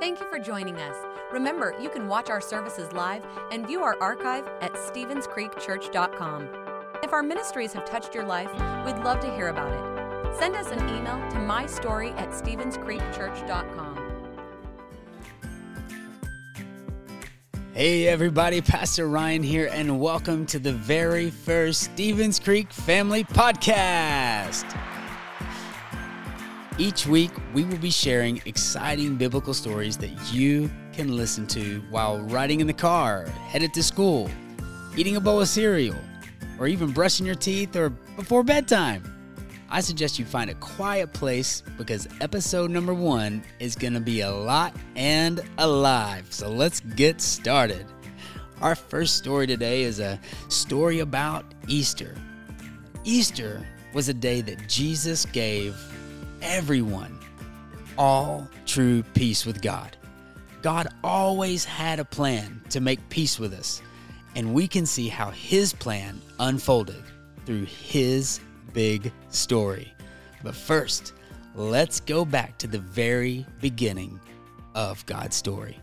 Thank you for joining us. Remember, you can watch our services live and view our archive at StevensCreekChurch.com. If our ministries have touched your life, we'd love to hear about it. Send us an email to mystory at StevensCreekChurch.com. Hey, everybody, Pastor Ryan here, and welcome to the very first Stevens Creek Family Podcast. Each week, we will be sharing exciting biblical stories that you can listen to while riding in the car, headed to school, eating a bowl of cereal, or even brushing your teeth or before bedtime. I suggest you find a quiet place because episode number one is going to be a lot and alive. So let's get started. Our first story today is a story about Easter. Easter was a day that Jesus gave everyone all true peace with God. God always had a plan to make peace with us, and we can see how His plan unfolded through His big story. But first, let's go back to the very beginning of God's story.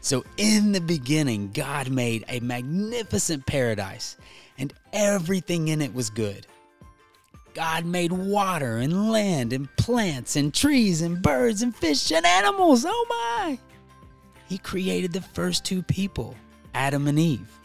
So, in the beginning, God made a magnificent paradise, and everything in it was good. God made water and land and plants and trees and birds and fish and animals. Oh my! He created the first two people, Adam and Eve.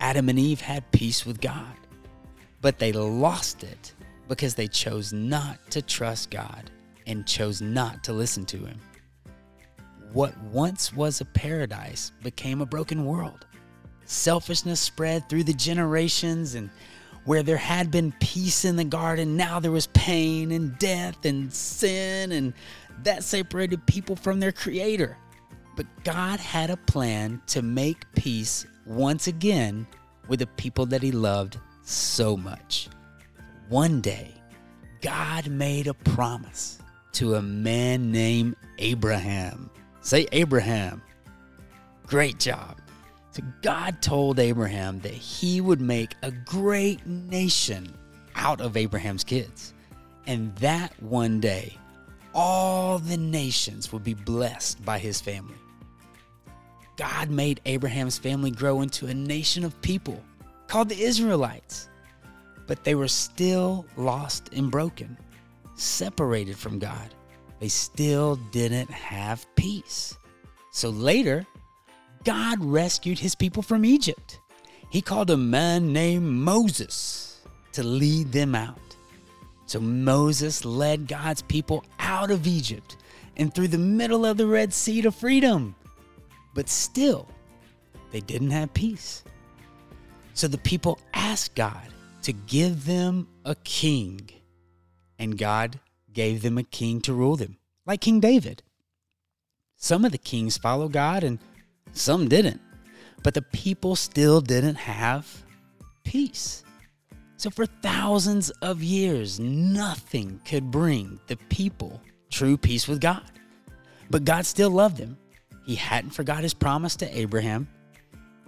Adam and Eve had peace with God but they lost it because they chose not to trust God and chose not to listen to Him. What once was a paradise became a broken world. Selfishness spread through the generations, and where there had been peace in the garden, now there was pain and death and sin, and that separated people from their Creator. But God had a plan to make peace once again with the people that He loved so much. One day, God made a promise to a man named Abraham. Say Abraham. Great job. God told Abraham that he would make a great nation out of Abraham's kids. And that one day, all the nations would be blessed by his family. God made Abraham's family grow into a nation of people called the Israelites. But they were still lost and broken, separated from God. They still didn't have peace. So later, God rescued his people from Egypt. He called a man named Moses to lead them out. So Moses led God's people out of Egypt and through the middle of the Red Sea to freedom. But still, they didn't have peace. So the people asked God to give them a king, and God gave them a king to rule them, like King David. Some of the kings followed God and some didn't, but the people still didn't have peace. So, for thousands of years, nothing could bring the people true peace with God. But God still loved them. He hadn't forgot his promise to Abraham,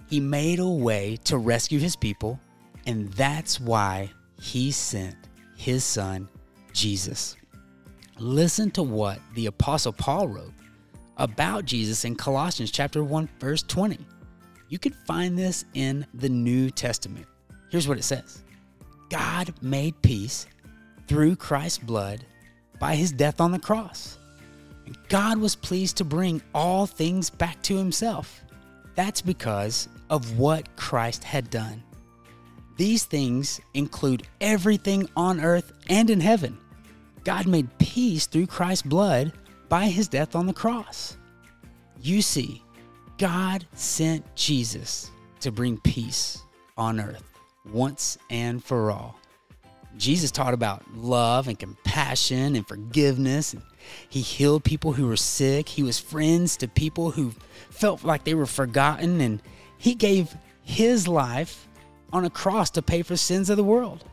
he made a way to rescue his people, and that's why he sent his son, Jesus. Listen to what the apostle Paul wrote about Jesus in Colossians chapter 1 verse 20. You can find this in the New Testament. Here's what it says. God made peace through Christ's blood by his death on the cross. And God was pleased to bring all things back to himself. That's because of what Christ had done. These things include everything on earth and in heaven. God made peace through Christ's blood by his death on the cross. You see, God sent Jesus to bring peace on earth once and for all. Jesus taught about love and compassion and forgiveness. He healed people who were sick. He was friends to people who felt like they were forgotten. And he gave his life on a cross to pay for sins of the world.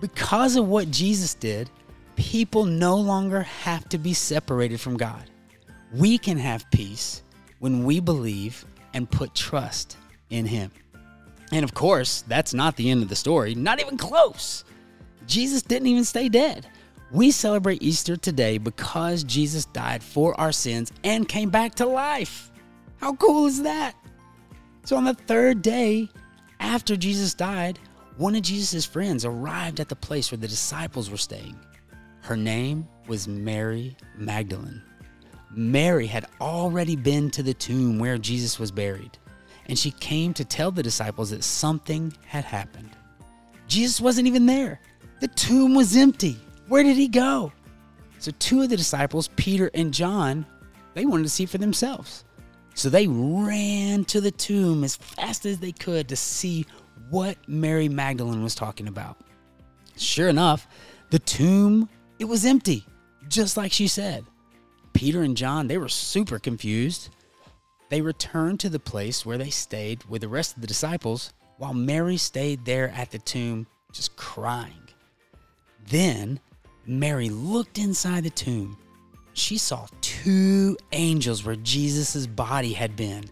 Because of what Jesus did, people no longer have to be separated from God. We can have peace when we believe and put trust in Him. And of course, that's not the end of the story, not even close. Jesus didn't even stay dead. We celebrate Easter today because Jesus died for our sins and came back to life. How cool is that? So, on the third day after Jesus died, one of Jesus' friends arrived at the place where the disciples were staying. Her name was Mary Magdalene. Mary had already been to the tomb where Jesus was buried, and she came to tell the disciples that something had happened. Jesus wasn't even there. The tomb was empty. Where did he go? So two of the disciples, Peter and John, they wanted to see for themselves. So they ran to the tomb as fast as they could to see what Mary Magdalene was talking about. Sure enough, the tomb, it was empty, just like she said. Peter and John, they were super confused. They returned to the place where they stayed with the rest of the disciples while Mary stayed there at the tomb just crying. Then Mary looked inside the tomb. She saw two angels where Jesus' body had been.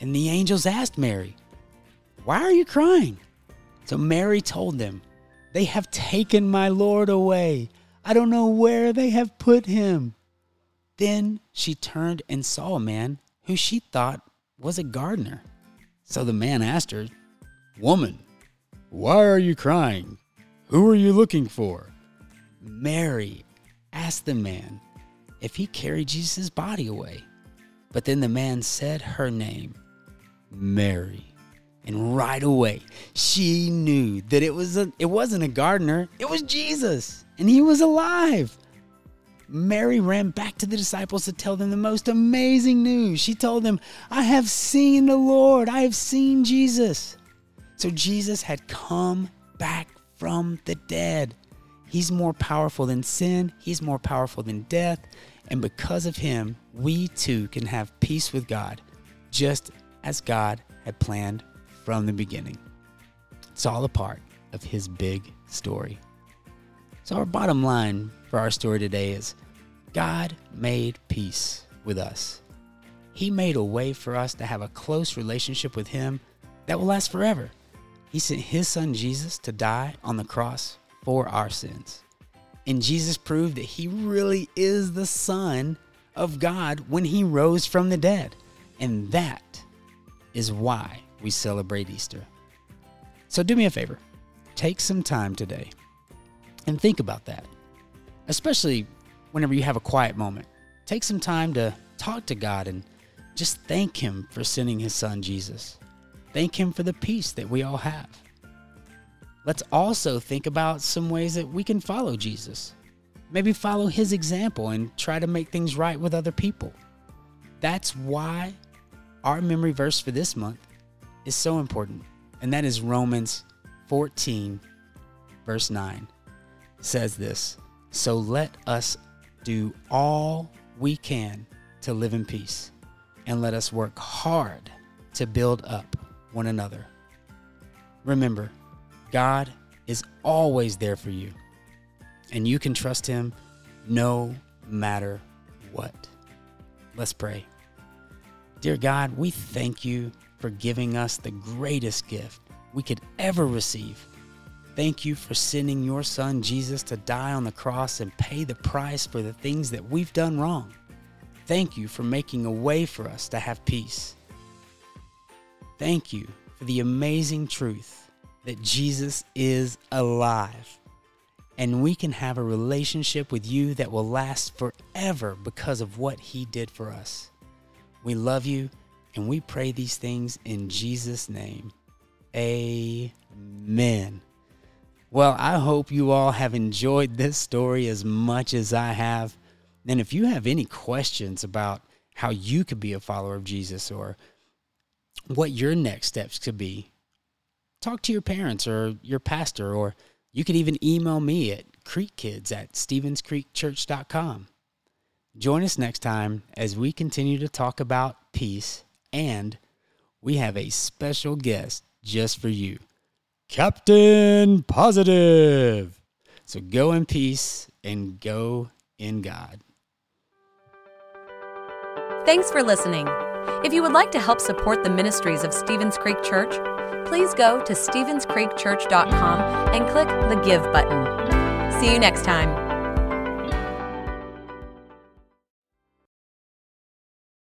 And the angels asked Mary, Why are you crying? So Mary told them, They have taken my Lord away. I don't know where they have put him. Then she turned and saw a man who she thought was a gardener. So the man asked her, Woman, why are you crying? Who are you looking for? Mary asked the man if he carried Jesus' body away. But then the man said her name, Mary. And right away, she knew that it was a, it wasn't a gardener, it was Jesus, and he was alive. Mary ran back to the disciples to tell them the most amazing news. She told them, I have seen the Lord, I have seen Jesus. So Jesus had come back from the dead. He's more powerful than sin, He's more powerful than death. And because of Him, we too can have peace with God, just as God had planned from the beginning. It's all a part of His big story. So, our bottom line for our story today is God made peace with us. He made a way for us to have a close relationship with Him that will last forever. He sent His Son Jesus to die on the cross for our sins. And Jesus proved that He really is the Son of God when He rose from the dead. And that is why we celebrate Easter. So do me a favor take some time today and think about that, especially whenever you have a quiet moment. Take some time to talk to God and just thank Him for sending His Son Jesus. Thank Him for the peace that we all have. Let's also think about some ways that we can follow Jesus. Maybe follow His example and try to make things right with other people. That's why our memory verse for this month is so important, and that is Romans 14, verse 9. Says this So let us do all we can to live in peace, and let us work hard to build up one another. Remember, God is always there for you, and you can trust Him no matter what. Let's pray. Dear God, we thank you for giving us the greatest gift we could ever receive. Thank you for sending your son Jesus to die on the cross and pay the price for the things that we've done wrong. Thank you for making a way for us to have peace. Thank you for the amazing truth that Jesus is alive and we can have a relationship with you that will last forever because of what he did for us. We love you and we pray these things in Jesus' name. Amen. Well, I hope you all have enjoyed this story as much as I have. And if you have any questions about how you could be a follower of Jesus or what your next steps could be, talk to your parents or your pastor, or you could even email me at creekkids at stevenscreekchurch.com. Join us next time as we continue to talk about peace, and we have a special guest just for you. Captain Positive. So go in peace and go in God. Thanks for listening. If you would like to help support the ministries of Stevens Creek Church, please go to StevensCreekChurch.com and click the Give button. See you next time.